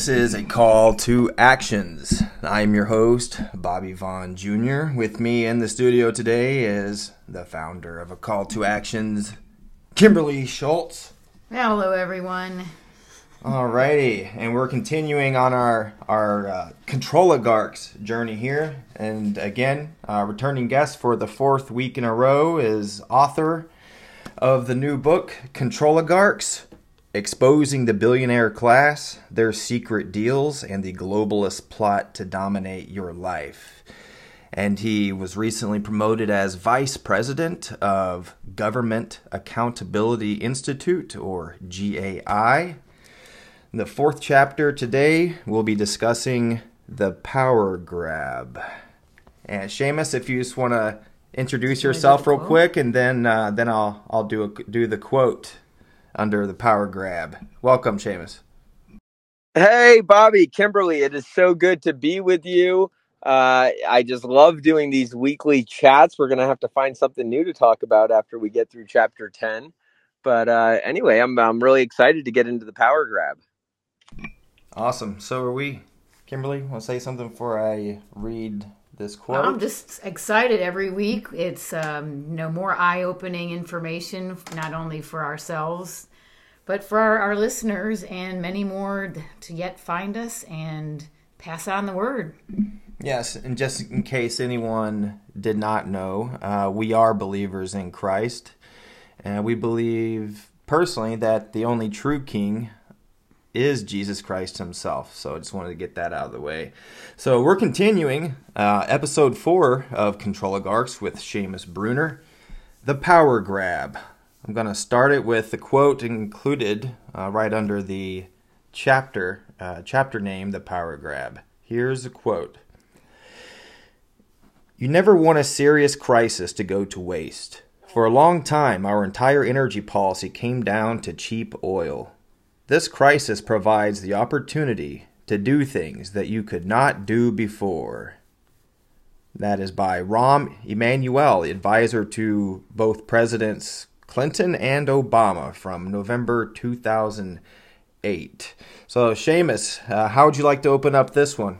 This is a call to actions. I'm your host, Bobby Vaughn Jr. With me in the studio today is the founder of a call to actions, Kimberly Schultz. Hello, everyone. Alrighty, and we're continuing on our our uh, Controligarchs journey here. And again, uh, returning guest for the fourth week in a row is author of the new book Controligarchs Exposing the Billionaire Class, Their Secret Deals, and the Globalist Plot to Dominate Your Life. And he was recently promoted as Vice President of Government Accountability Institute, or GAI. In the fourth chapter today, we'll be discussing the power grab. And Seamus, if you just want to introduce yourself real quick, and then uh, then I'll I'll do a, do the quote under the power grab. Welcome, Seamus. Hey, Bobby, Kimberly, it is so good to be with you. Uh, I just love doing these weekly chats. We're going to have to find something new to talk about after we get through chapter 10. But uh, anyway, I'm, I'm really excited to get into the power grab. Awesome. So are we. Kimberly, want to say something before I read this quote? I'm just excited every week. It's um, you know more eye-opening information, not only for ourselves, but for our, our listeners and many more to yet find us and pass on the word. Yes, and just in case anyone did not know, uh, we are believers in Christ, and we believe personally that the only true King is Jesus Christ Himself. So I just wanted to get that out of the way. So we're continuing uh, episode four of Control Controligarchs with Seamus Bruner, the power grab. I'm going to start it with the quote included uh, right under the chapter uh, chapter name, the power grab. Here's a quote. You never want a serious crisis to go to waste. For a long time, our entire energy policy came down to cheap oil. This crisis provides the opportunity to do things that you could not do before. That is by Rahm Emanuel, advisor to both Presidents Clinton and Obama from November 2008. So, Seamus, uh, how would you like to open up this one?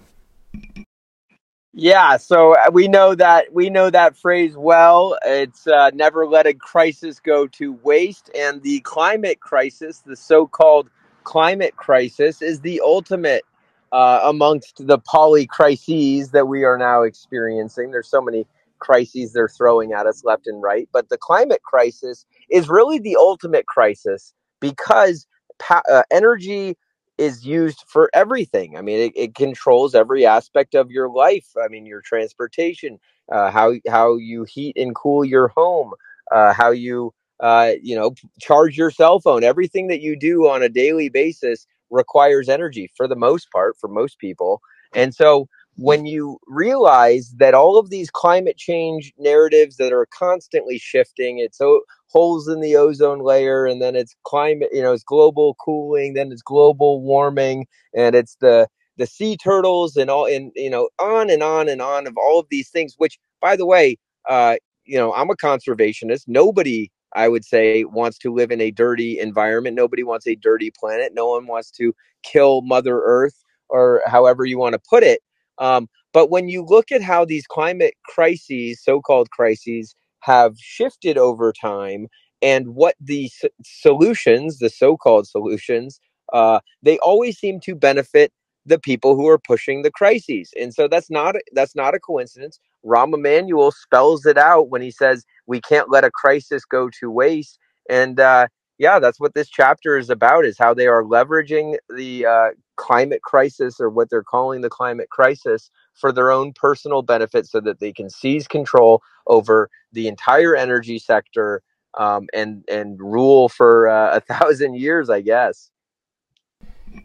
Yeah, so uh, we know that we know that phrase well. It's uh, never let a crisis go to waste, and the climate crisis, the so-called climate crisis is the ultimate uh, amongst the poly crises that we are now experiencing. There's so many crises they're throwing at us left and right, but the climate crisis is really the ultimate crisis because pa- uh, energy is used for everything. I mean, it, it, controls every aspect of your life. I mean, your transportation, uh, how how you heat and cool your home, uh, how you uh, you know, charge your cell phone. Everything that you do on a daily basis requires energy for the most part, for most people. And so when you realize that all of these climate change narratives that are constantly shifting, it's o- holes in the ozone layer, and then it's climate, you know, it's global cooling, then it's global warming, and it's the the sea turtles and all, and you know, on and on and on of all of these things. Which, by the way, uh, you know, I'm a conservationist. Nobody I would say, wants to live in a dirty environment. Nobody wants a dirty planet. No one wants to kill Mother Earth or however you want to put it. Um, but when you look at how these climate crises, so called crises, have shifted over time and what the s- solutions, the so called solutions, uh, they always seem to benefit the people who are pushing the crises. And so that's not that's not a coincidence. Rahm Emanuel spells it out when he says we can't let a crisis go to waste. And uh, yeah, that's what this chapter is about: is how they are leveraging the uh, climate crisis, or what they're calling the climate crisis, for their own personal benefit, so that they can seize control over the entire energy sector um, and and rule for uh, a thousand years, I guess.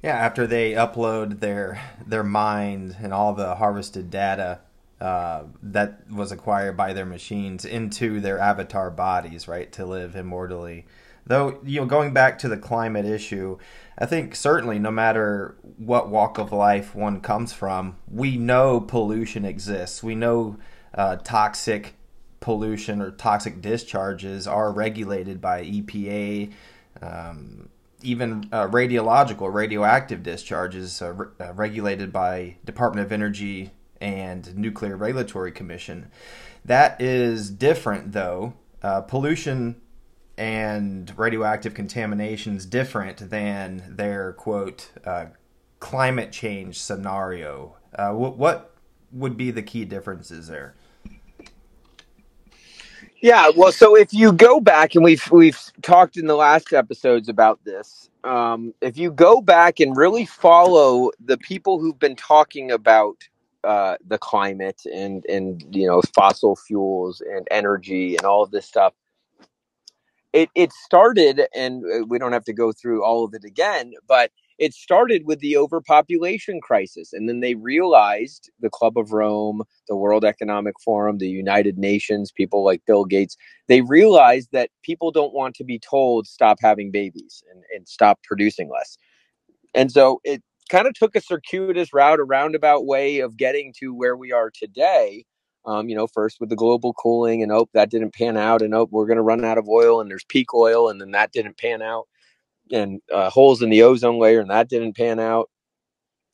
Yeah, after they upload their their mind and all the harvested data uh, that was acquired by their machines into their avatar bodies, right, to live immortally. Though, you know, going back to the climate issue, I think certainly no matter what walk of life one comes from, we know pollution exists. We know uh, toxic pollution or toxic discharges are regulated by EPA, um, even uh, radiological, radioactive discharges uh, re- uh, regulated by Department of Energy and Nuclear Regulatory Commission. That is different, though. Uh, pollution and radioactive contamination is different than their quote uh, climate change scenario. Uh, what, what would be the key differences there? Yeah, well, so if you go back and we've we've talked in the last episodes about this, um, if you go back and really follow the people who've been talking about uh, the climate and and you know fossil fuels and energy and all of this stuff, it it started, and uh, we don't have to go through all of it again, but it started with the overpopulation crisis and then they realized the club of rome the world economic forum the united nations people like bill gates they realized that people don't want to be told stop having babies and, and stop producing less. And so it kind of took a circuitous route a roundabout way of getting to where we are today um, you know, first with the global cooling, and oh, that didn't pan out, and oh, we're going to run out of oil, and there's peak oil, and then that didn't pan out and uh, holes in the ozone layer, and that didn't pan out.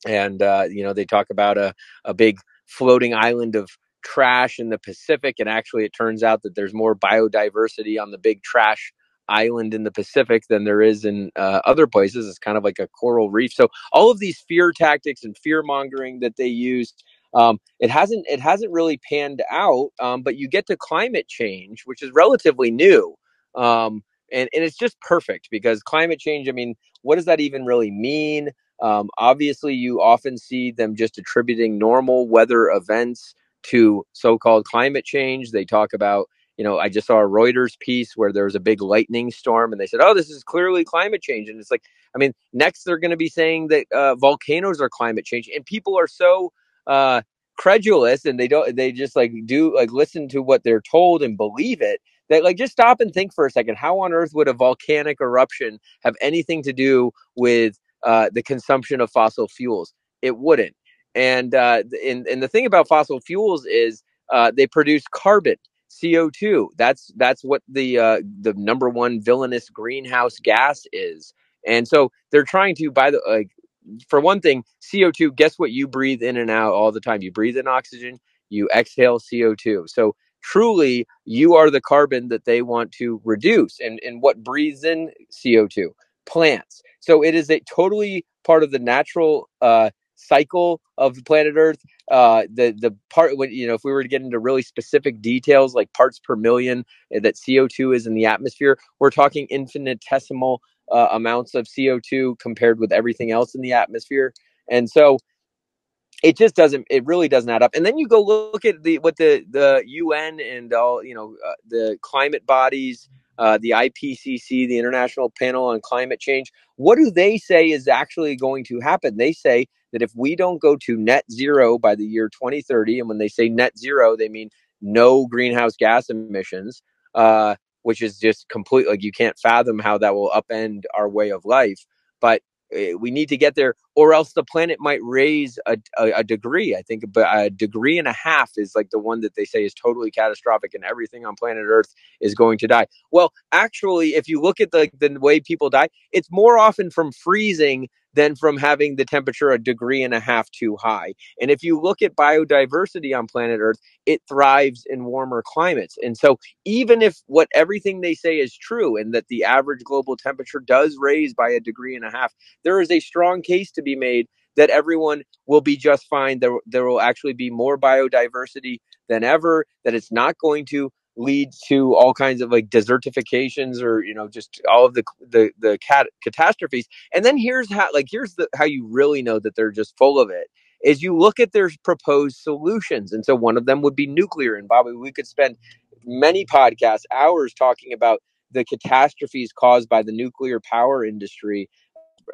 And uh, you know, they talk about a a big floating island of trash in the Pacific, and actually, it turns out that there's more biodiversity on the big trash island in the Pacific than there is in uh, other places. It's kind of like a coral reef. So all of these fear tactics and fear mongering that they use, um, it hasn't it hasn't really panned out. Um, but you get to climate change, which is relatively new. Um, and and it's just perfect because climate change. I mean, what does that even really mean? Um, obviously, you often see them just attributing normal weather events to so-called climate change. They talk about, you know, I just saw a Reuters piece where there was a big lightning storm, and they said, "Oh, this is clearly climate change." And it's like, I mean, next they're going to be saying that uh, volcanoes are climate change, and people are so uh, credulous, and they don't, they just like do like listen to what they're told and believe it that like just stop and think for a second. How on earth would a volcanic eruption have anything to do with uh, the consumption of fossil fuels? It wouldn't. And uh, and, and the thing about fossil fuels is uh, they produce carbon CO2 that's that's what the uh, the number one villainous greenhouse gas is. And so they're trying to by the like for one thing CO2 guess what you breathe in and out all the time? You breathe in oxygen you exhale CO2 so truly you are the carbon that they want to reduce. And, and what breathes in co2 plants. So it is a totally part of the natural uh, cycle of the planet earth uh, the the part when you know if we were to get into really specific details like parts per million uh, that co2 is in the atmosphere we're talking infinitesimal uh, amounts of co2 compared with everything else in the atmosphere. And so it just doesn't it really doesn't add up. And then you go look at the what the the un and all you know uh, the climate bodies uh, the ipcc the international panel on climate change what do they say is actually going to happen? They say that if we don't go to net zero by the year 2030 and when they say net zero they mean no greenhouse gas emissions uh, which is just complete like you can't fathom how that will upend our way of life. But Eh, we need to get there or else the planet might raise a, a, a, degree i think but a degree and a half is like the one that they say is totally catastrophic and everything on planet earth is going to die. Well actually if you look at the, the way people die it's more often from freezing than from having the temperature a degree and a half too high. And if you look at biodiversity on planet Earth, it thrives in warmer climates. And so, even if what everything they say is true and that the average global temperature does raise by a degree and a half, there is a strong case to be made that everyone will be just fine. There, there will actually be more biodiversity than ever, that it's not going to lead to all kinds of like desertifications or you know just all of the the the cat catastrophes. And then here's how like here's the how you really know that they're just full of it is you look at their proposed solutions. And so one of them would be nuclear. And bobby we could spend many podcasts hours talking about the catastrophes caused by the nuclear power industry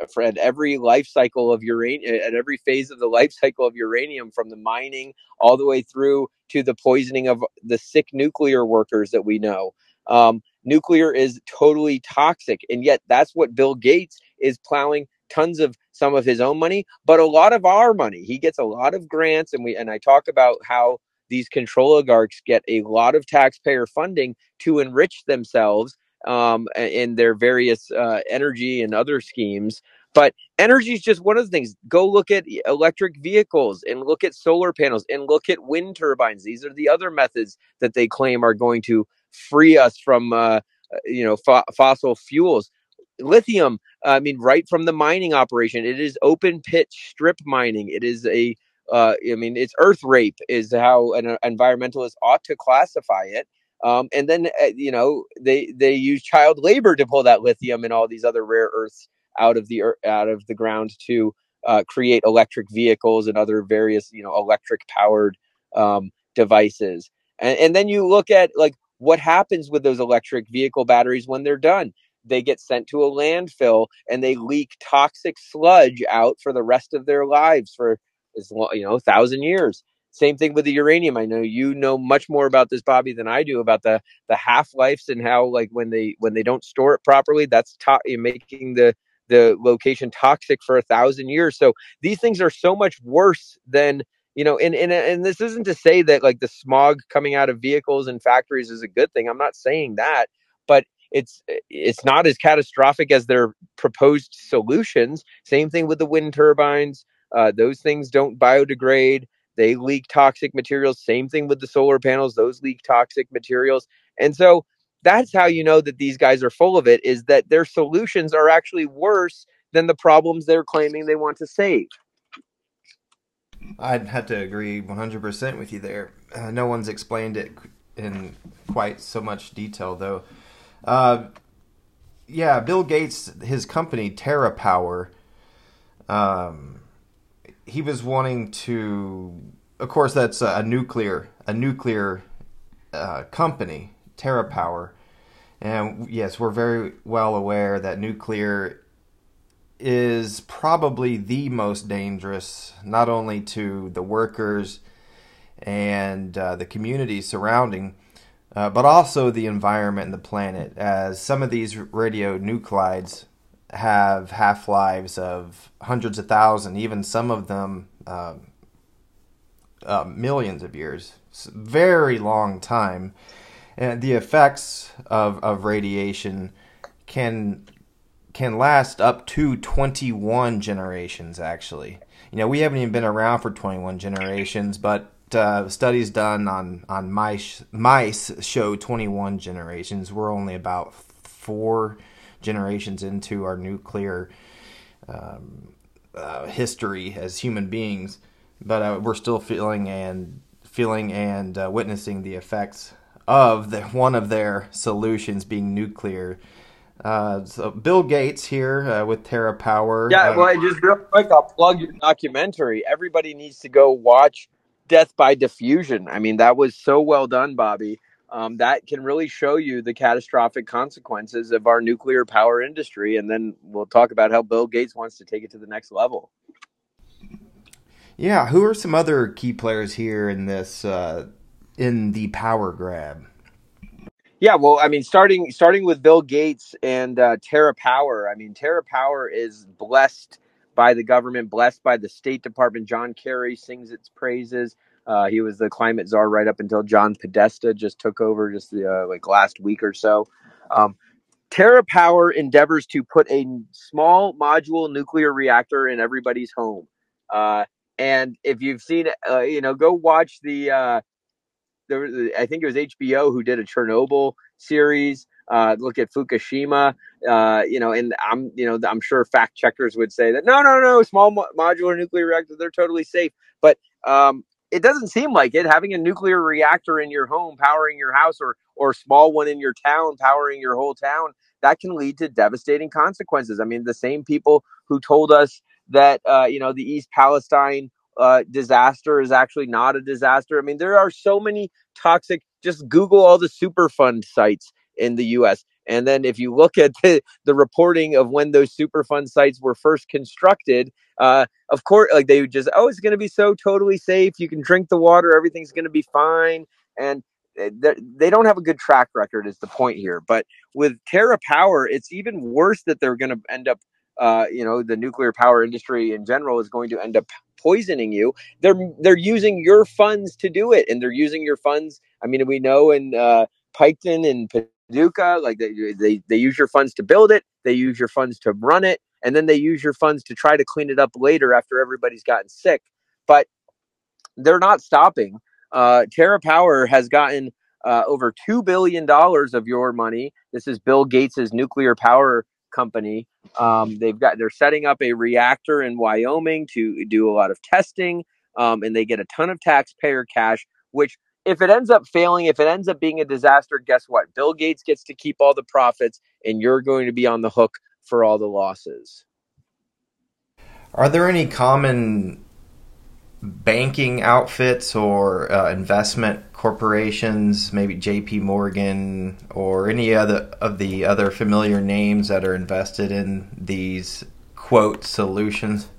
at every life cycle of uranium at every phase of the life cycle of uranium from the mining all the way through to the poisoning of the sick nuclear workers that we know. Um, nuclear is totally toxic and yet that's what bill gates is plowing tons of some of his own money but a lot of our money. He gets a lot of grants and we and i talk about how these control oligarchs get a lot of taxpayer funding to enrich themselves um, in their various uh, energy and other schemes. But energy is just one of the things. Go look at electric vehicles and look at solar panels and look at wind turbines. These are the other methods that they claim are going to free us from, uh, you know, fo- fossil fuels. Lithium, I mean, right from the mining operation, it is open pit strip mining. It is a, uh, I mean, it's earth rape is how an environmentalist ought to classify it. Um, and then, uh, you know, they they use child labor to pull that lithium and all these other rare earths out of the out of the ground to uh, create electric vehicles and other various you know electric powered um, devices. And, and then you look at like what happens with those electric vehicle batteries when they're done. They get sent to a landfill and they leak toxic sludge out for the rest of their lives for as long, you know, a thousand years. Same thing with the uranium. I know you know much more about this, Bobby, than I do about the the half lives and how like when they when they don't store it properly, that's to- making the the location toxic for a thousand years. So these things are so much worse than you know. And and and this isn't to say that like the smog coming out of vehicles and factories is a good thing. I'm not saying that, but it's it's not as catastrophic as their proposed solutions. Same thing with the wind turbines. Uh, those things don't biodegrade. They leak toxic materials. Same thing with the solar panels. Those leak toxic materials. And so that's how you know that these guys are full of it is that their solutions are actually worse than the problems they're claiming they want to save. I'd have to agree 100% with you there. Uh, no one's explained it in quite so much detail, though. Uh, yeah, Bill Gates, his company TerraPower, um, he was wanting to. Of course, that's a, nuclear a nuclear uh, company, TerraPower, and yes, we're very well aware that nuclear is probably the most dangerous, not only to the workers and uh, the community surrounding, uh, but also the environment and the planet, as some of these radionuclides have half lives of hundreds of thousands, even some of them uh, uh, millions of years. Very long time. And the effects of, of radiation can can last up to 21 generations actually. You know we haven't even been around for 21 generations but uh, studies done on on mice mice show 21 generations. We're only about four generations into our nuclear um, uh, history as human beings but uh, we're still feeling and feeling and uh, witnessing the effects of the, one of their solutions being nuclear. Uh, so Bill Gates here uh, with TerraPower. Yeah, uh, well, just real quick, I'll plug your documentary. Everybody needs to go watch Death by Diffusion. I mean, that was so well done, Bobby. Um, that can really show you the catastrophic consequences of our nuclear power industry, and then we'll talk about how Bill Gates wants to take it to the next level. Yeah, who are some other key players here in this uh, in the power grab? Yeah, well, I mean, starting starting with Bill Gates and uh, TerraPower. I mean, Terra Power is blessed by the government, blessed by the State Department. John Kerry sings its praises. Uh, he was the climate czar right up until John Podesta just took over just uh, like last week or so. Um, TerraPower endeavors to put a small module nuclear reactor in everybody's home. Uh, and if you've seen, uh, you know, go watch the uh, I think it was HBO who did a Chernobyl series. Uh, look at Fukushima, you know, and I'm, you know, I'm sure fact checkers would say that no, no, no, small mo- modular nuclear reactors, they're totally safe. But um, it doesn't seem like it. Having a nuclear reactor in your home powering your house, or or small one in your town powering your whole town, that can lead to devastating consequences. I mean, the same people who told us that uh, you know the East Palestine uh, disaster is actually not a disaster. I mean, there are so many toxic. Just Google all the Superfund sites in the U.S. And then if you look at the, the reporting of when those Superfund sites were first constructed, uh, of course, like they just, oh, it's going to be so totally safe. You can drink the water. Everything's going to be fine. And eh, they don't have a good track record is the point here. But with Terra Power, it's even worse that they're going to end up, uh, you know, the nuclear power industry in general is going to end up poisoning you. They're they're using your funds to do it, and they're using your funds. I mean, we know in uh, Piketon and Paducah. Like they, they they use your funds to build it, they use your funds to run it, and then they use your funds to try to clean it up later after everybody's gotten sick. But they're not stopping. Uh, TerraPower has gotten uh, over two billion dollars of your money. This is Bill Gates's nuclear power company. Um, they've got they're setting up a reactor in Wyoming to do a lot of testing, um, and they get a ton of taxpayer cash. Which, if it ends up failing, if it ends up being a disaster, guess what? Bill Gates gets to keep all the profits, and you're going to be on the hook for all the losses. Are there any common banking outfits or uh, investment corporations, maybe J.P. Morgan or any other of the other familiar names that are invested in these quote solutions?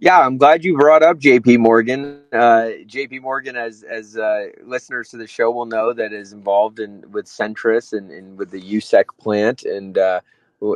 Yeah, I'm glad you brought up J.P. Morgan. Uh, J.P. Morgan, as as uh, listeners to the show will know, that is involved in with Centrus and, and with the USEC plant, and uh,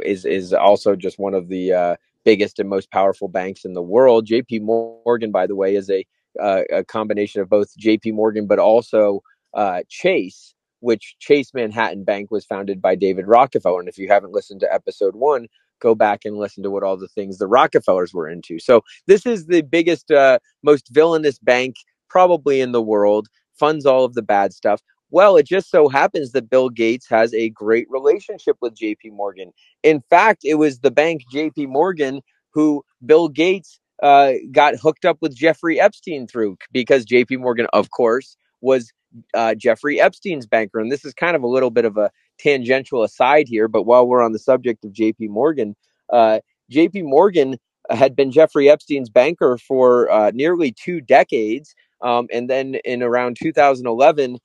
is is also just one of the uh, biggest and most powerful banks in the world. JP Morgan, by the way, is a, uh, a combination of both JP Morgan, but also uh, Chase, which Chase Manhattan Bank was founded by David Rockefeller. And if you haven't listened to episode one, go back and listen to what all the things the Rockefellers were into. So this is the biggest, uh, most villainous bank probably in the world, funds all of the bad stuff. Well, it just so happens that Bill Gates has a great relationship with JP Morgan. In fact, it was the bank JP Morgan who Bill Gates uh, got hooked up with Jeffrey Epstein through because JP Morgan, of course, was uh, Jeffrey Epstein's banker. And this is kind of a little bit of a tangential aside here, but while we're on the subject of JP Morgan, uh, JP Morgan had been Jeffrey Epstein's banker for uh, nearly two decades. Um, and then in around 2011,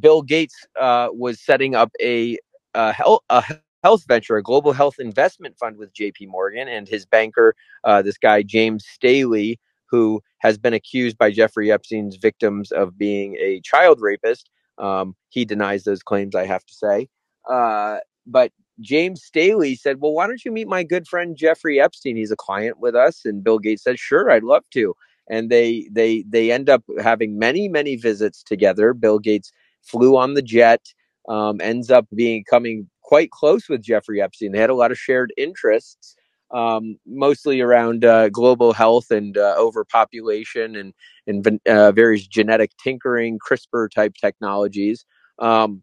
Bill Gates uh, was setting up a, a, health, a health venture, a global health investment fund with JP Morgan and his banker, uh, this guy, James Staley, who has been accused by Jeffrey Epstein's victims of being a child rapist. Um, he denies those claims, I have to say. Uh, but James Staley said, Well, why don't you meet my good friend Jeffrey Epstein? He's a client with us. And Bill Gates said, Sure, I'd love to. And they they they end up having many, many visits together. Bill Gates flew on the jet, um, ends up being coming quite close with Jeffrey Epstein. They had a lot of shared interests, um, mostly around uh, global health and uh, overpopulation and and uh, various genetic tinkering, CRISPR type technologies. Um,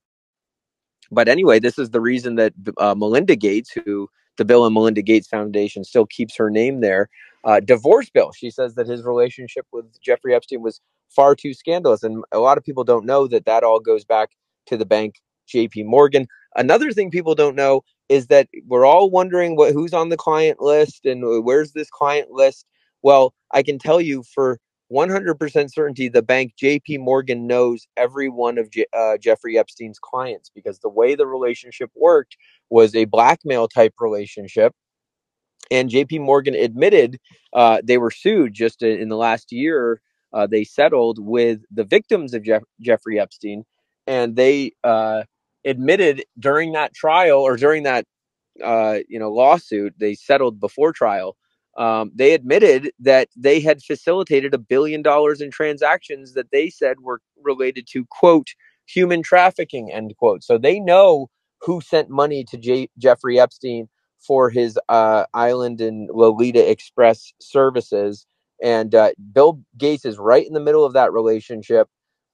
but anyway, this is the reason that uh, Melinda Gates, who the Bill and Melinda Gates Foundation still keeps her name there, uh, divorce Bill. She says that his relationship with Jeffrey Epstein was far too scandalous. And a lot of people don't know that that all goes back to the bank JP Morgan. Another thing people don't know is that we're all wondering what who's on the client list and where's this client list. Well, I can tell you for 100% certainty the bank JP Morgan knows every one of uh, Jeffrey Epstein's clients because the way the relationship worked was a blackmail type relationship. And JP Morgan admitted uh, they were sued just in the last year uh, they settled with the victims of Jeff- Jeffrey Epstein, and they uh, admitted during that trial or during that uh, you know lawsuit, they settled before trial. Um, they admitted that they had facilitated a billion dollars in transactions that they said were related to quote human trafficking end quote. So they know who sent money to J- Jeffrey Epstein for his uh, Island and Lolita Express services and uh, Bill Gates is right in the middle of that relationship.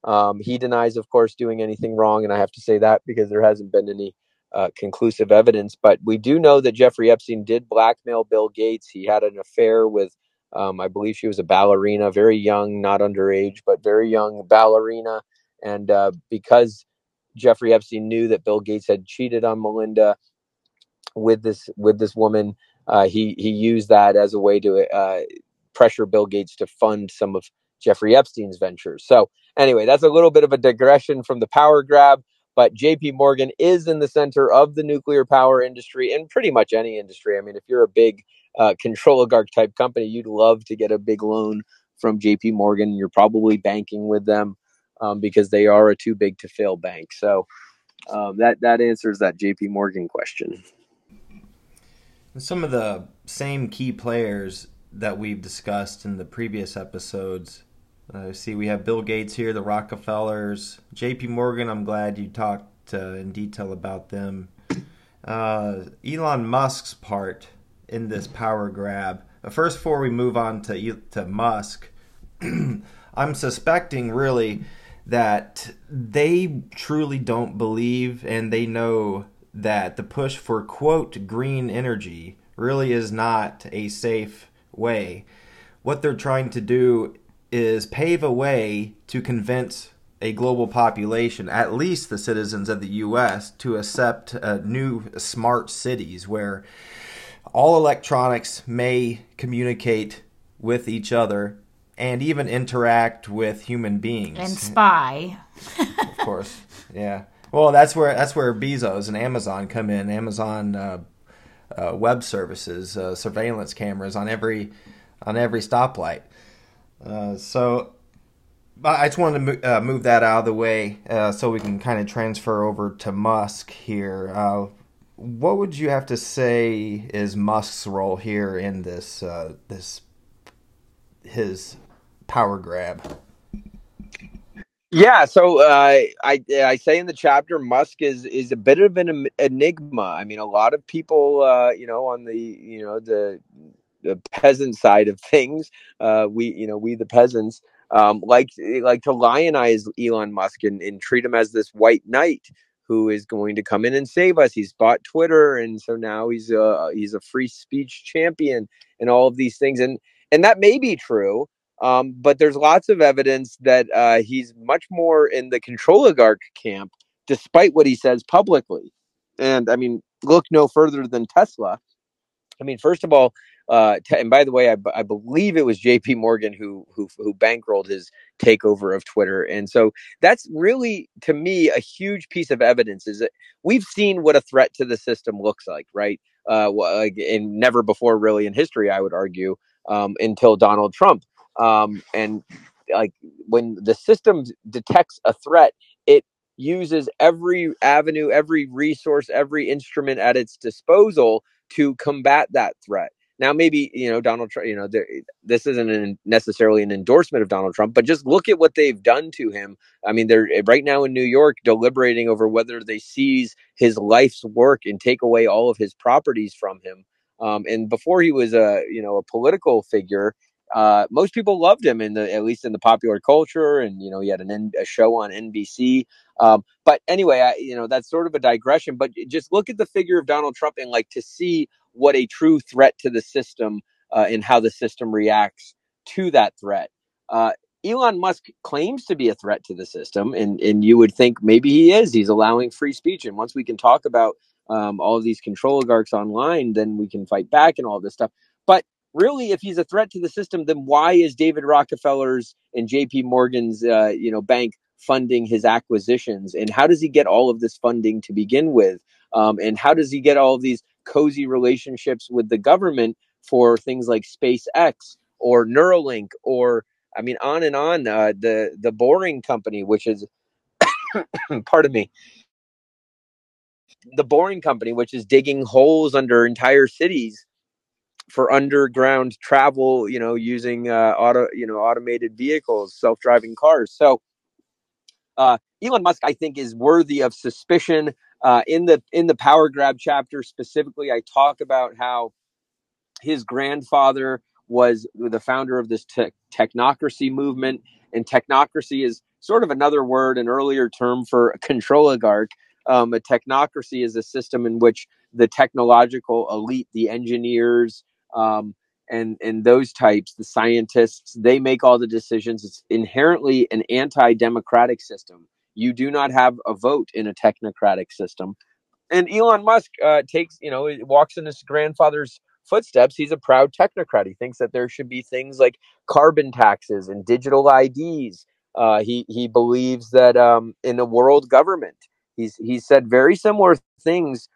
Um, he denies, of course, doing anything wrong, and I have to say that because there hasn't been any uh, conclusive evidence. But we do know that Jeffrey Epstein did blackmail Bill Gates. He had an affair with, um, I believe she was a ballerina, very young, not underage, but very young ballerina. And uh, because Jeffrey Epstein knew that Bill Gates had cheated on Melinda with this with this woman, uh, he he used that as a way to uh, pressure Bill Gates to fund some of Jeffrey Epstein's ventures. So, anyway, that's a little bit of a digression from the power grab, but JP Morgan is in the center of the nuclear power industry and pretty much any industry. I mean, if you're a big uh, control oligarch type company, you'd love to get a big loan from JP Morgan. You're probably banking with them um, because they are a too big to fail bank. So, um, that that answers that JP Morgan question. Some of the same key players that we've discussed in the previous episodes. Uh, see, we have Bill Gates here, the Rockefellers, J.P. Morgan. I'm glad you talked uh, in detail about them. Uh, Elon Musk's part in this power grab. First, before we move on to to Musk, I'm suspecting really that they truly don't believe and they know that the push for quote green energy really is not a safe way. What they're trying to do is pave a way to convince a global population, at least the citizens of the US, to accept uh, new smart cities where all electronics may communicate with each other and even interact with human beings and spy. of course, yeah. Well, that's where that's where Bezos and Amazon come in. Amazon uh, uh, web services, uh, surveillance cameras on every on every stoplight. Uh, so I just wanted to move, uh, move that out of the way uh, so we can kind of transfer over to Musk here. What would you have to say is Musk's role here in this this his power grab? Yeah, so uh, I I say in the chapter, Musk is is a bit of an enigma. I mean, a lot of people, uh, you know, on the you know the the peasant side of things, uh, we you know we the peasants um, like like to lionize Elon Musk and, and treat him as this white knight who is going to come in and save us. He's bought Twitter, and so now he's a he's a free speech champion and all of these things, and and that may be true. Um, but there's lots of evidence that uh, he's much more in the control oligarch camp, despite what he says publicly. And I mean, look no further than Tesla. I mean, first of all, uh, and by the way, I, b- I believe it was J.P. Morgan who, who who bankrolled his takeover of Twitter, and so that's really, to me, a huge piece of evidence. Is that we've seen what a threat to the system looks like, right? Uh, and never before, really, in history, I would argue, um, until Donald Trump. Um, and like when the system detects a threat, it uses every avenue, every resource, every instrument at its disposal to combat that threat. Now, maybe you know Donald Trump. You know, this isn't an, necessarily an endorsement of Donald Trump, but just look at what they've done to him. I mean, they're eh, right now in New York deliberating over whether they seize his life's work and take away all of his properties from him. Um, and before he was a you know a political figure, uh, most people loved him in the at least in the popular culture, and you know he had an a show on NBC. Um, but anyway, I, you know that's sort of a digression. But just look at the figure of Donald Trump and like to see what a true threat to the system uh, and how the system reacts to that threat. Uh, Elon Musk claims to be a threat to the system, and and you would think maybe he is. He's allowing free speech, and once we can talk about um, all of these control oligarchs online, then we can fight back and all this stuff. But really, if he's a threat to the system, then why is David Rockefeller's and J.P. Morgan's, uh, you know, bank funding his acquisitions? And how does he get all of this funding to begin with? Um, and how does he get all of these cozy relationships with the government for things like SpaceX or Neuralink or I mean, on and on. Uh, the the Boring Company, which is, pardon me, the Boring Company, which is digging holes under entire cities for underground travel, you know, using uh, auto, you know, automated vehicles, self-driving cars. So, uh, Elon Musk, I think, is worthy of suspicion. Uh, in the in the power grab chapter specifically, I talk about how his grandfather was the founder of this te- technocracy movement, and technocracy is sort of another word, an earlier term for a control oligarch. Um, a technocracy is a system in which the technological elite, the engineers, um, and and those types, the scientists, they make all the decisions. It's inherently an anti-democratic system. You do not have a vote in a technocratic system. And Elon Musk uh, takes, you know, walks in his grandfather's footsteps. He's a proud technocrat. He thinks that there should be things like carbon taxes and digital IDs. Uh, he he believes that um, in a world government, he's he's said very similar things.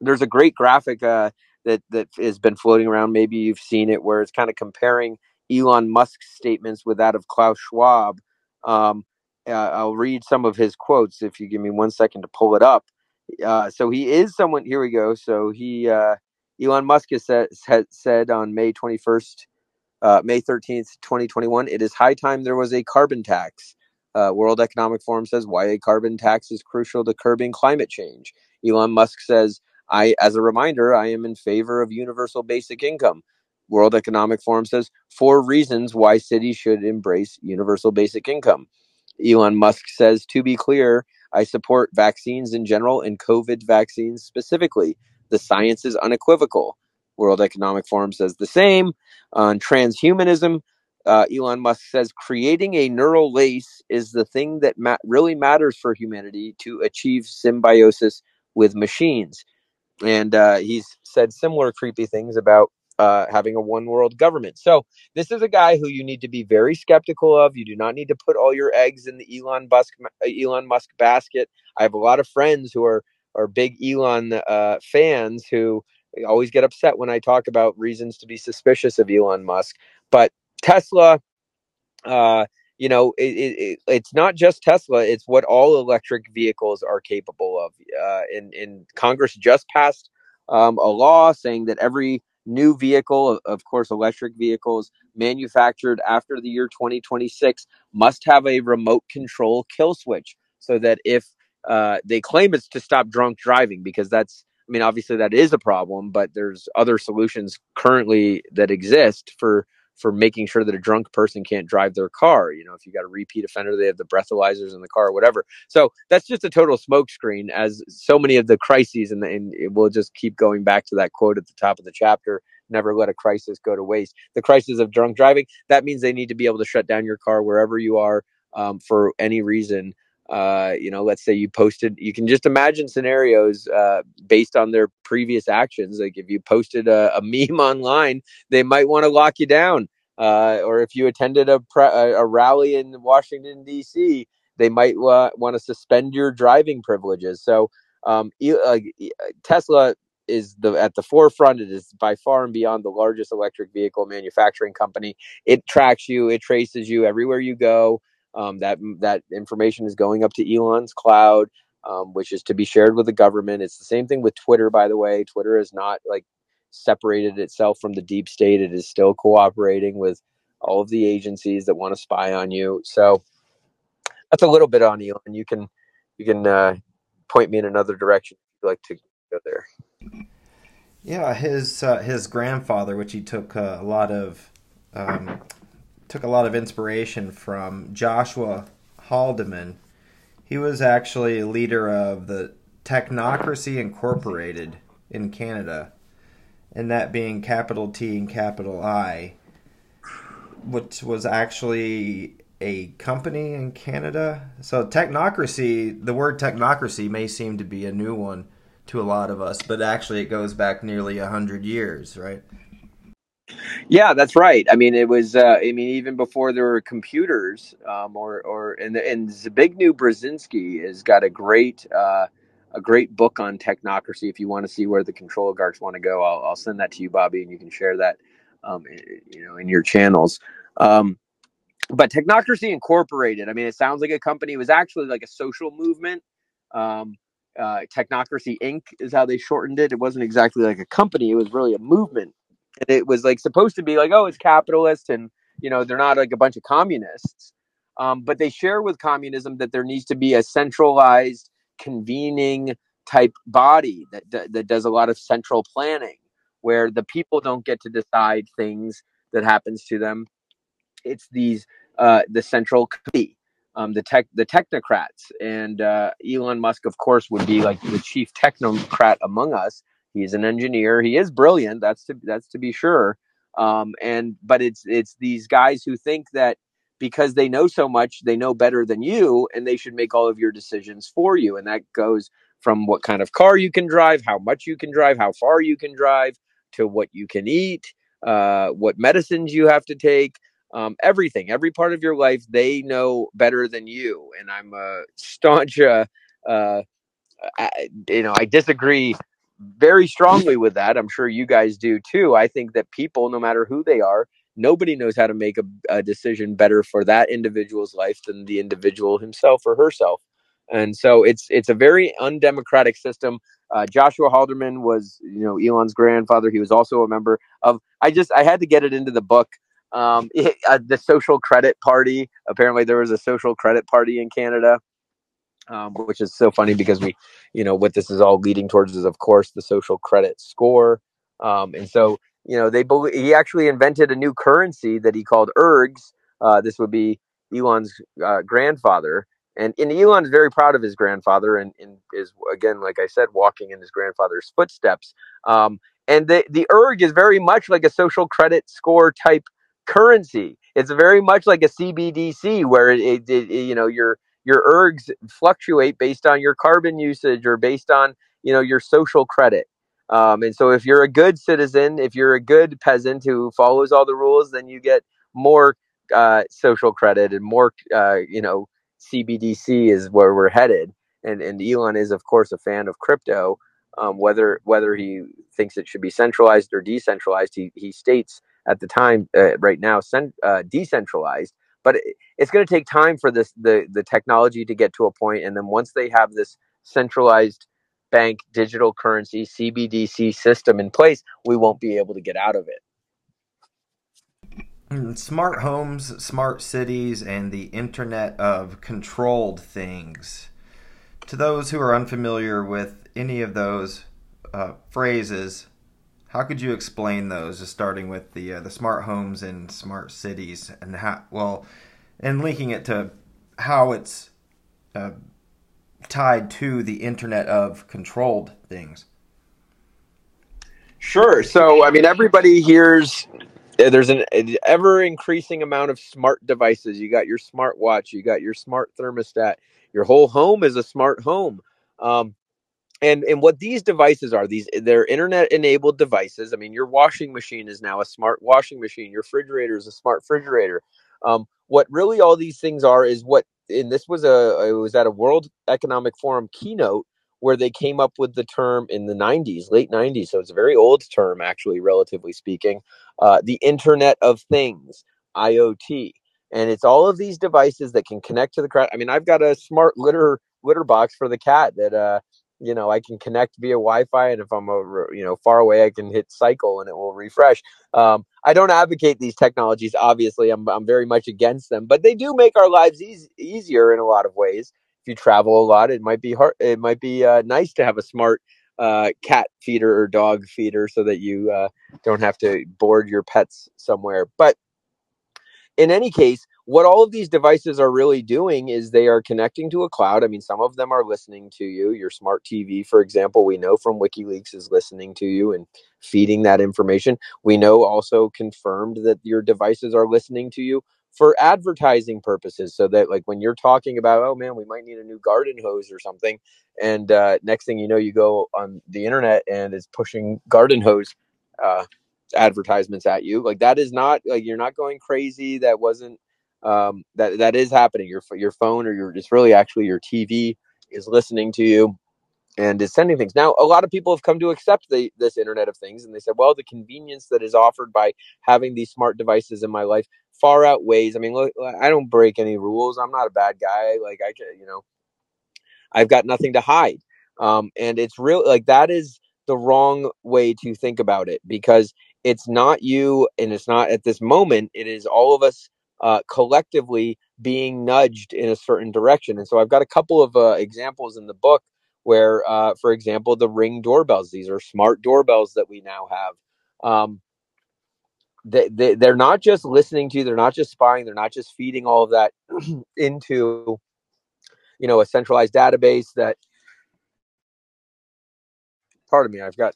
There's a great graphic uh, that that has been floating around. Maybe you've seen it, where it's kind of comparing Elon Musk's statements with that of Klaus Schwab. Um, uh, I'll read some of his quotes if you give me one second to pull it up. Uh, so he is someone. Here we go. So he uh, Elon Musk has said, has said on May twenty first, uh, May thirteenth, twenty twenty one. It is high time there was a carbon tax. Uh, World Economic Forum says why a carbon tax is crucial to curbing climate change. Elon Musk says, I, as a reminder, I am in favor of universal basic income. World Economic Forum says four reasons why cities should embrace universal basic income. Elon Musk says, to be clear, I support vaccines in general and COVID vaccines specifically. The science is unequivocal. World Economic Forum says the same. On transhumanism, uh, Elon Musk says creating a neural lace is the thing that ma- really matters for humanity to achieve symbiosis with machines. And uh, he's said similar creepy things about uh, having a one world government. So this is a guy who you need to be very skeptical of. You do not need to put all your eggs in the Elon Musk uh, Elon Musk basket. I have a lot of friends who are are big Elon uh, fans who always get upset when I talk about reasons to be suspicious of Elon Musk. But Tesla, uh, you know, it, it, it's not just Tesla; it's what all electric vehicles are capable of. Uh, and, and Congress just passed um, a law saying that every new vehicle, of course, electric vehicles manufactured after the year 2026 must have a remote control kill switch so that if uh, they claim it's to stop drunk driving because that's I mean obviously that is a problem but there's other solutions currently that exist for for making sure that a drunk person can't drive their car. You know, if you got a repeat offender, they have the breathalyzers in the car, or whatever. So that's just a total smokescreen, as so many of the crises, and, and we'll just keep going back to that quote at the top of the chapter never let a crisis go to waste. The crisis of drunk driving, that means they need to be able to shut down your car wherever you are um, for any reason. Uh, you know, let's say you posted, you can just imagine scenarios uh, based on their previous actions. Like if you posted a, a meme online, they might want to lock you down. Uh, or if you attended a, pre- a rally in Washington, D.C., they might want to suspend your driving privileges. So um, Tesla is the at the forefront. It is by far and beyond the largest electric vehicle manufacturing company. It tracks you, it traces you everywhere you go. Um, that that information is going up to Elon's cloud, um, which is to be shared with the government. It's the same thing with Twitter, by the way. Twitter is not like separated itself from the deep state. It is still cooperating with all of the agencies that want to spy on you. So that's a little bit on Elon. You can you can uh, point me in another direction if you'd like to go there. Yeah, his uh, his grandfather, which he took uh, a lot of um, took a lot of inspiration from, Joshua Haldeman. He was actually a leader of the Technocracy Incorporated in Canada, and that being capital T and capital I, which was actually a company in Canada. So technocracy, the word technocracy may seem to be a new one to a lot of us, but actually it goes back nearly a hundred years, right? Yeah, that's right. I mean, it was. Uh, I mean, even before there were computers, um, or or and the and Zbigniew Brzezinski has got a great uh, a great book on technocracy. If you want to see where the control oligarchs want to go, I'll, I'll send that to you, Bobby, and you can share that, um, you know, in your channels. Um, but Technocracy Incorporated, I mean, it sounds like a company. It was actually like a social movement. Um, uh, Technocracy Inc. is how they shortened it. It wasn't exactly like a company; it was really a movement, and it was like supposed to be like, oh, it's capitalist, and you know, they're not like a bunch of communists. Um, but they share with communism that there needs to be a centralized, convening type body that that does a lot of central planning, where the people don't get to decide things that happens to them. It's these uh, the central committee um, the tech the technocrats and uh, Elon Musk of course would be like the chief technocrat among us he's an engineer. He is brilliant that's to that's to be sure. Um, and but it's it's these guys who think that because they know so much they know better than you and they should make all of your decisions for you. And that goes from what kind of car you can drive how much you can drive how far you can drive to what you can eat uh, what medicines you have to take um, everything, every part of your life, they know better than you. And I'm a staunch, uh, uh, I, you know, I disagree very strongly with that. I'm sure you guys do too. I think that people, no matter who they are, nobody knows how to make a, a decision better for that individual's life than the individual himself or herself. And so it's it's a very undemocratic system. Uh, Joshua Haldeman was, you know, Elon's grandfather. He was also a member of. I just I had to get it into the book Um, it, uh, the social credit party. Apparently, there was a social credit party in Canada, um, which is so funny because we, you know, what this is all leading towards is, of course, the social credit score. Um, and so, you know, they believe he actually invented a new currency that he called ergs. Uh, this would be Elon's uh, grandfather, and, and Elon is very proud of his grandfather and, and is again, like I said, walking in his grandfather's footsteps. Um, and the the erg is very much like a social credit score type currency. It's very much like a CBDC where it, it, it you know your your ergs fluctuate based on your carbon usage or based on you know your social credit. Um, and so if you're a good citizen, if you're a good peasant who follows all the rules, then you get more uh, social credit and more uh, you know CBDC is where we're headed. And and Elon is of course a fan of crypto. Um, whether whether he thinks it should be centralized or decentralized, he he states at the time uh, right now cent, uh, decentralized. But it, it's going to take time for this the the technology to get to a point, and then once they have this centralized bank digital currency CBDC system in place, we won't be able to get out of it. Mm, smart homes, smart cities, and the Internet of Controlled Things. To those who are unfamiliar with any of those uh, phrases, how could you explain those? Just starting with the uh, the smart homes and smart cities, and how well, and linking it to how it's uh, tied to the Internet of Controlled Things. Sure. So, I mean, everybody hears uh, there's an ever increasing amount of smart devices. You got your smartwatch, you got your smart thermostat. Your whole home is a smart home. Um, and and what these devices are, these they're internet enabled devices. I mean, your washing machine is now a smart washing machine. Your refrigerator is a smart refrigerator. Um, what really all these things are is what, and this was a it was at a World Economic Forum keynote where they came up with the term in the 90s, late 90s. So it's a very old term, actually, relatively speaking. Uh, the Internet of Things, IoT. And it's all of these devices that can connect to the crowd. I mean, I've got a smart litter litter box for the cat that uh, you know I can connect via Wi-Fi, and if I'm a, you know far away, I can hit cycle and it will refresh. Um, I don't advocate these technologies. Obviously, I'm I'm very much against them, but they do make our lives easy, easier in a lot of ways if you travel a lot, it might be hard. It might be uh, nice to have a smart uh, cat feeder or dog feeder so that you uh, don't have to board your pets somewhere. But in any case, what all of these devices are really doing is they are connecting to a cloud. I mean, some of them are listening to you. Your smart TV, for example, we know from WikiLeaks is listening to you and feeding that information. We know also confirmed that your devices are listening to you for advertising purposes so that like when you're talking about oh man we might need a new garden hose or something and uh, next thing you know you go on the internet and it's pushing garden hose uh, advertisements at you like that is not like you're not going crazy that wasn't um, that that is happening your your phone or your it's really actually your TV is listening to you and is sending things. Now, a lot of people have come to accept the, this Internet of Things, and they said, well, the convenience that is offered by having these smart devices in my life far outweighs. I mean, look, I don't break any rules. I'm not a bad guy. Like I can, you know, I've got nothing to hide. Um, and it's real like that is the wrong way to think about it because it's not you and it's not at this moment. It is all of us uh, collectively being nudged in a certain direction. And so I've got a couple of uh, examples in the book where, uh, for example, the ring doorbells, these are smart doorbells that we now have. Um, they, they they're not just listening to you they're not just spying they're not just feeding all of that into you know a centralized database that pardon me i've got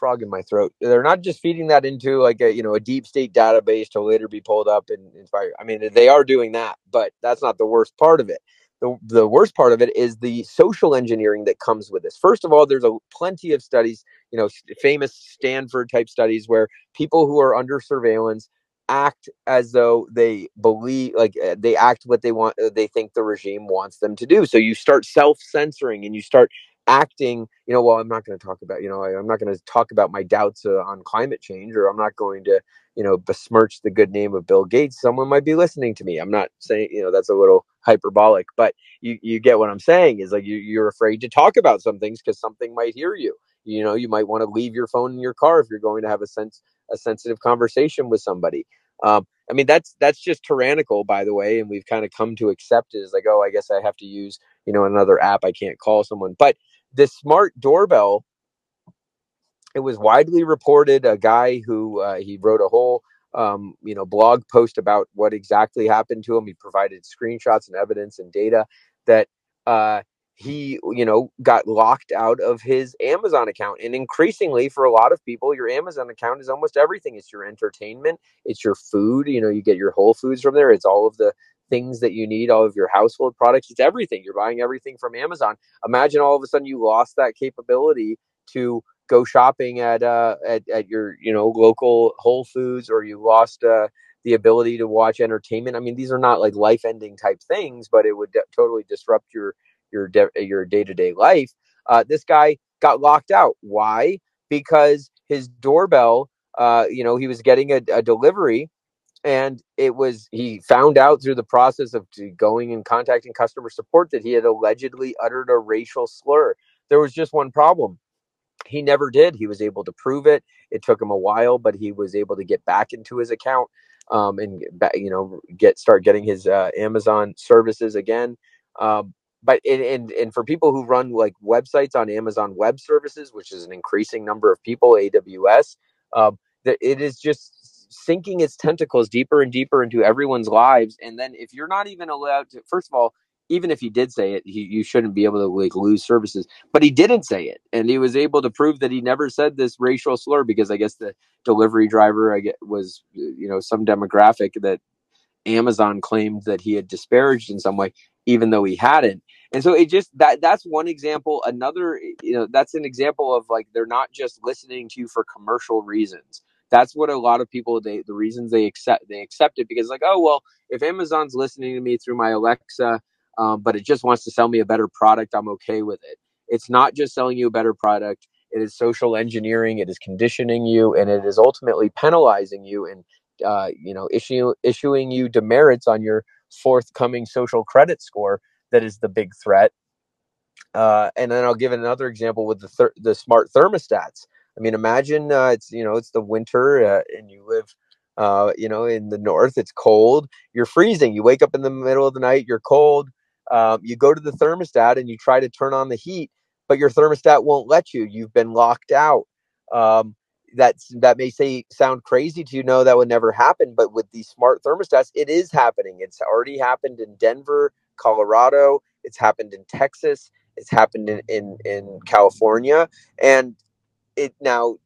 frog in my throat. They're not just feeding that into like a you know a deep state database to later be pulled up and inspire i mean they are doing that but that's not the worst part of it. The, the worst part of it is the social engineering that comes with this. First of all, there's a plenty of studies, you know, famous Stanford type studies where people who are under surveillance act as though they believe like uh, they act what they want they think the regime wants them to do. So you start self-censoring and you start acting you know well i'm not going to talk about you know I, am not going to talk about my doubts uh, on climate change or i'm not going to you know besmirch the good name of bill gates someone might be listening to me. I'm not saying you know that's a little hyperbolic but you you get what i'm saying is like you, you're afraid to talk about some things because something might hear you. You know you might want to leave your phone in your car if you're going to have a sense a sensitive conversation with somebody. Um, I mean, that's that's just tyrannical, by the way, and we've kind of come to accept it as like, oh, I guess I have to use you know another app. I can't call someone, but this smart doorbell. It was widely reported. A guy who uh, he wrote a whole um, you know blog post about what exactly happened to him. He provided screenshots and evidence and data that uh, he you know got locked out of his amazon account and increasingly for a lot of people your amazon account is almost everything it's your entertainment it's your food you know you get your whole foods from there it's all of the things that you need all of your household products it's everything you're buying everything from amazon imagine all of a sudden you lost that capability to go shopping at uh at, at your you know local whole foods or you lost uh the ability to watch entertainment i mean these are not like life ending type things but it would de- totally disrupt your your de- your day to day life. Uh, this guy got locked out. Why? Because his doorbell, uh, you know, he was getting a, a delivery and it was he found out through the process of going and contacting customer support that he had allegedly uttered a racial slur. There was just one problem. He never did. He was able to prove it. It took him a while but he was able to get back into his account um, and you know get start getting his uh, amazon services again. Um, but and, and and for people who run like websites on Amazon Web Services, which is an increasing number of people, AWS, um, that it is just sinking its tentacles deeper and deeper into everyone's lives. And then if you're not even allowed to, first of all, even if he did say it, he, you shouldn't be able to like lose services. But he didn't say it, and he was able to prove that he never said this racial slur because I guess the delivery driver I get was uh, you know some demographic that Amazon claimed that he had disparaged in some way, even though he hadn't. And so it just that that's one example. Another, you know, that's an example of like they're not just listening to you for commercial reasons. That's what a lot of people they the reasons they accept they accept it because like oh well if Amazon's listening to me through my Alexa, um, but it just wants to sell me a better product, I'm okay with it. It's not just selling you a better product. It is social engineering. It is conditioning you, and it is ultimately penalizing you and uh, you know issue, issuing you demerits on your forthcoming social credit score that is the big threat. Uh, and then I'll give another example with the ther- the smart thermostats. I mean, imagine uh, it's you know it's the winter uh, and you live uh, you know in the north. It's cold. You're freezing. You wake up in the middle of the night. You're cold. Um, you go to the thermostat and you try to turn on the heat, but your thermostat won't let you. You've been locked out. Um, that's that may say sound crazy to you No, that would never happen but with these smart thermostats it is happening it's already happened in denver colorado it's happened in texas it's happened in in, in california and it now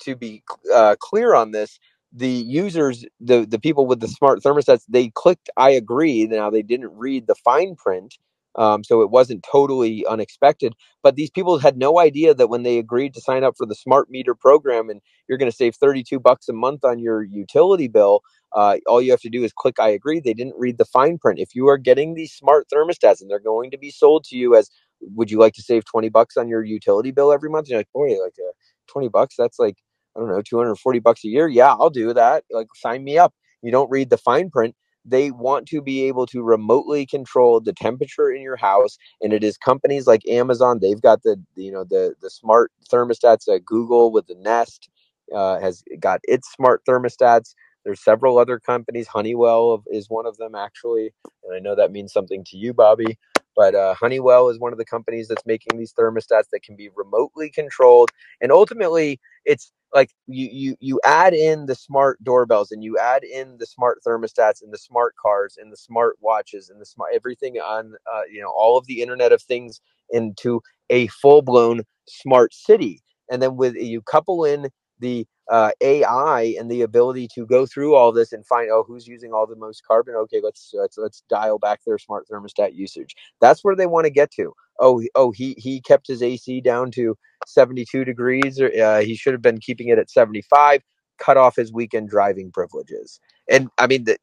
to be uh, clear on this the users the the people with the smart thermostats they clicked i agree now they didn't read the fine print um, so it wasn't totally unexpected. But these people had no idea that when they agreed to sign up for the smart meter program and you're going to save 32 bucks a month on your utility bill, uh, all you have to do is click I agree. They didn't read the fine print. If you are getting these smart thermostats and they're going to be sold to you as, would you like to save 20 bucks on your utility bill every month? You're like, boy, like uh, 20 bucks, that's like, I don't know, 240 bucks a year. Yeah, I'll do that. Like, sign me up. You don't read the fine print they want to be able to remotely control the temperature in your house and it is companies like amazon they've got the, you know the the smart thermostats at google with the nest uh, has got its smart thermostats there's several other companies honeywell is one of them actually and i know that means something to you bobby but uh, honeywell is one of the companies that's making these thermostats that can be remotely controlled and ultimately it's like you you you add in the smart doorbells and you add in the smart thermostats and the smart cars and the smart watches and the smart everything on uh, you know all of the internet of things into a full blown smart city. And then with you couple in the uh, AI and the ability to go through all this and find oh who's using all the most carbon? Okay let's let's let's dial back their smart thermostat usage. That's where they want to get to. Oh oh he he kept his AC down to 72 degrees or uh, he should have been keeping it at 75 cut off his weekend driving privileges. And i mean the,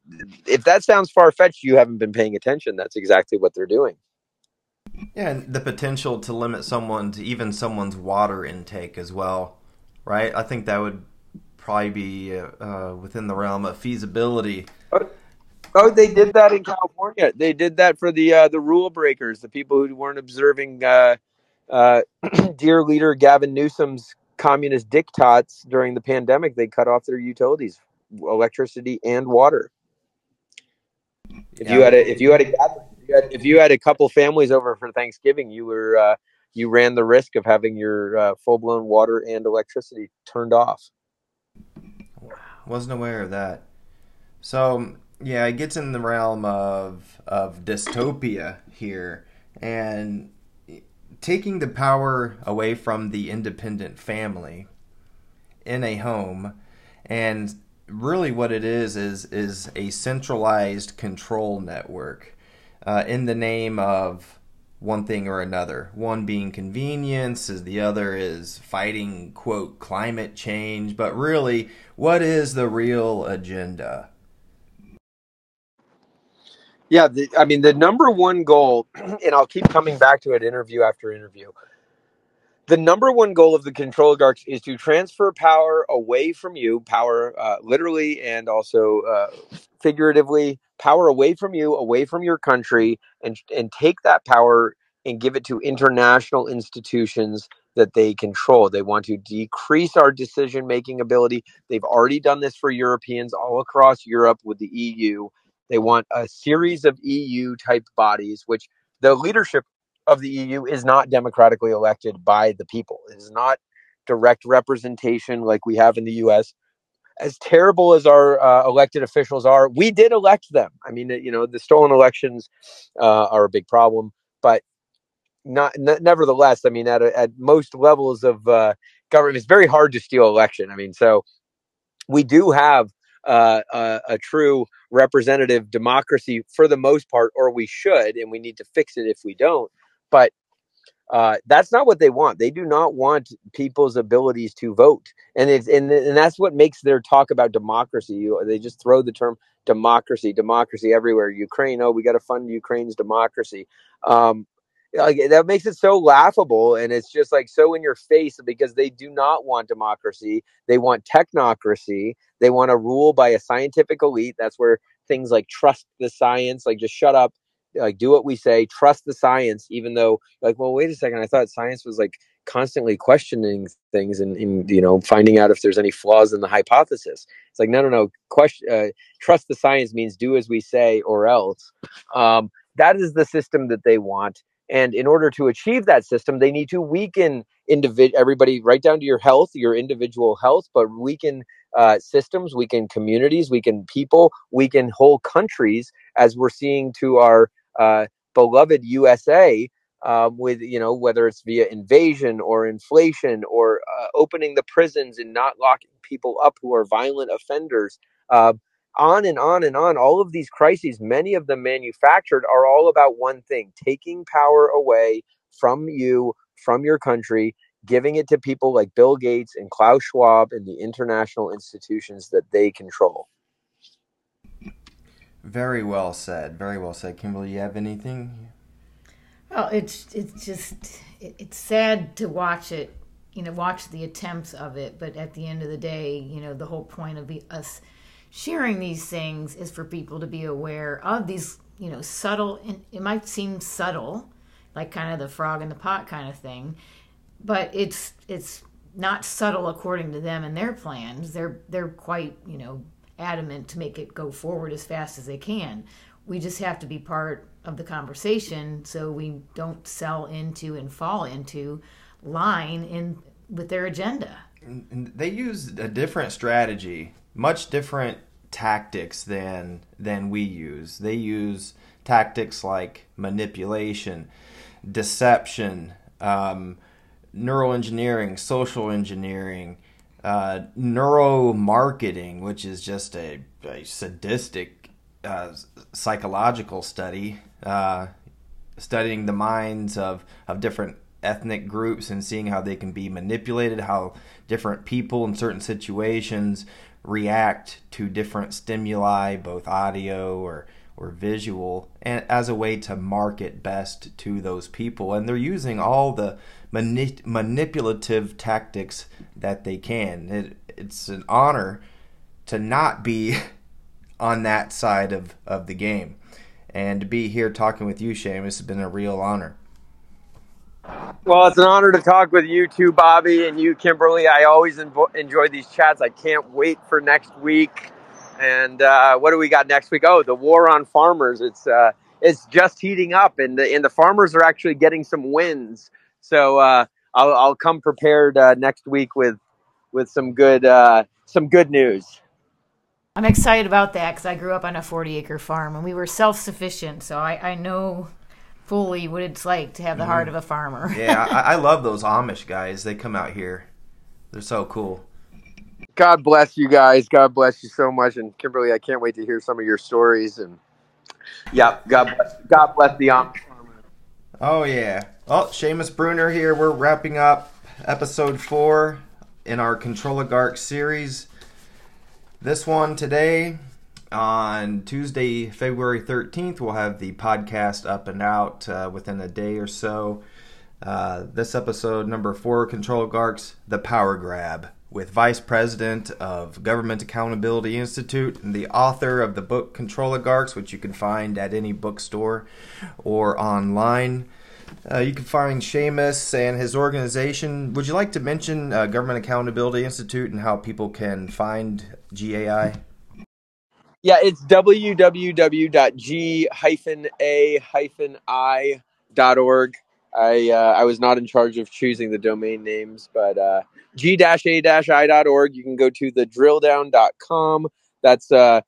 if that sounds far-fetched you haven't been paying attention. That's exactly what they're doing. Yeah and the potential to limit someone's even someone's water intake as well right? I think that would probably be uh, within the realm of feasibility Oh, they did that in California. They did that for the uh, the rule breakers, the people who weren't observing uh, uh, dear leader Gavin Newsom's communist diktats during the pandemic. They cut off their utilities electricity and water. If yeah. you had a if you had a if you had a couple families over for Thanksgiving, you were uh, you ran the risk of having your uh, full blown water and electricity turned off. Wasn't aware of that. So yeah, it gets in the realm of of dystopia here, and taking the power away from the independent family in a home, and really what it is is is a centralized control network uh, in the name of one thing or another. One being convenience, as the other is fighting quote climate change. But really, what is the real agenda? Yeah, the, I mean the number one goal, and I'll keep coming back to it interview after interview the number one goal of the control oligarchs is to transfer power away from you, power uh, literally and also uh, figuratively, power away from you, away from your country, and and take that power and give it to international institutions that they control. They want to decrease our decision making ability. They've already done this for Europeans all across Europe with the EU. They want a series of EU type bodies, which the leadership of the EU is not democratically elected by the people. It is not direct representation like we have in the US. As terrible as our uh, elected officials are, we did elect them. I mean, you know, the stolen elections uh, are a big problem, but not n- nevertheless. I mean, at at most levels of uh, government, it's very hard to steal election. I mean, so we do have uh, a, a, true representative democracy for the most part, or we should, and we need to fix it if we don't. But uh, that's not what they want. They do not want people's abilities to vote, and it's and, and that's what makes their talk about democracy. You, they just throw the term democracy, democracy everywhere. Ukraine, oh, we got to fund Ukraine's democracy. Um, like that makes it so laughable, and it's just like so in your face because they do not want democracy. They want technocracy. They want to rule by a scientific elite. That's where things like trust the science, like just shut up like do what we say trust the science even though like well wait a second i thought science was like constantly questioning things and, and you know finding out if there's any flaws in the hypothesis. It's like no no no question uh, trust the science means do as we say or else. Um, that is the system that they want and in order to achieve that system they need to weaken individual everybody right down to your health your individual health but weaken uh, systems weaken communities weaken people weaken whole countries as we're seeing to our uh, beloved USA um, with you know whether it's via invasion or inflation or uh, opening the prisons and not locking people up who are violent offenders. Uh, on and on and on. All of these crises, many of them manufactured, are all about one thing taking power away from you, from your country, giving it to people like Bill Gates and Klaus Schwab and the international institutions that they control. Very well said. Very well said. Kimberly, you have anything? Well, it's it's just it's sad to watch it, you know, watch the attempts of it. But at the end of the day, you know, the whole point of the, us sharing these things is for people to be aware of these, you know, subtle. And it might seem subtle, like kind of the frog in the pot kind of thing, but it's it's not subtle according to them and their plans. They're they're quite, you know, adamant to make it go forward as fast as they can. We just have to be part of the conversation so we don't sell into and fall into line in with their agenda. And they use a different strategy, much different tactics than than we use. They use tactics like manipulation, deception, um, neuroengineering, social engineering, uh, neuromarketing, which is just a, a sadistic uh, psychological study, uh, studying the minds of, of different ethnic groups and seeing how they can be manipulated, how different people in certain situations react to different stimuli, both audio or or visual, and as a way to market best to those people. And they're using all the mani- manipulative tactics that they can. It, it's an honor to not be on that side of, of the game. And to be here talking with you, Seamus, has been a real honor. Well, it's an honor to talk with you too, Bobby, and you, Kimberly. I always enjoy these chats. I can't wait for next week. And uh, what do we got next week? Oh, the war on farmers. It's uh, it's just heating up, and the and the farmers are actually getting some wins. So uh, I'll I'll come prepared uh, next week with with some good uh, some good news. I'm excited about that because I grew up on a 40 acre farm and we were self sufficient. So I, I know fully what it's like to have the heart of a farmer. Yeah, I, I love those Amish guys. They come out here. They're so cool. God bless you guys. God bless you so much. And Kimberly, I can't wait to hear some of your stories. And yeah, God bless. God bless the Amish farmer. Oh yeah. Oh, Seamus Bruner here. We're wrapping up episode four in our Controligarch series. This one today on Tuesday, February 13th, we'll have the podcast up and out uh, within a day or so. Uh, this episode, number four, Controligarchs, The Power Grab, with Vice President of Government Accountability Institute and the author of the book Controligarchs, which you can find at any bookstore or online. Uh, you can find Seamus and his organization. Would you like to mention uh, Government Accountability Institute and how people can find GAI? Yeah, it's www.g-a-i.org. I uh, I was not in charge of choosing the domain names, but uh, g-a-i.org. You can go to the drilldown.com. That's uh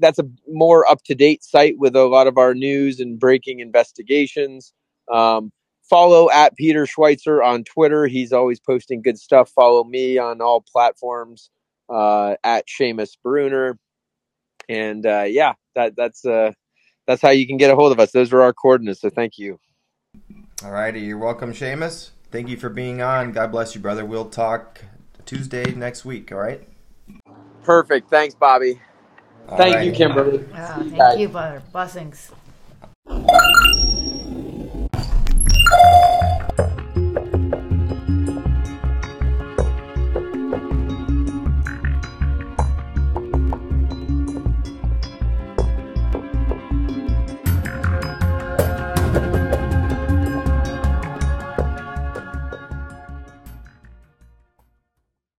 that's a more up to date site with a lot of our news and breaking investigations. Um, follow at Peter Schweizer on Twitter. He's always posting good stuff. Follow me on all platforms uh, at Seamus Bruner. And uh, yeah, that that's uh, that's how you can get a hold of us. Those are our coordinates. So thank you. All righty, you're welcome, Seamus. Thank you for being on. God bless you, brother. We'll talk Tuesday next week, all right? Perfect. Thanks, Bobby. All Thank right. you, Kimberly. Ah, See you thank guys. you, brother. Blessings.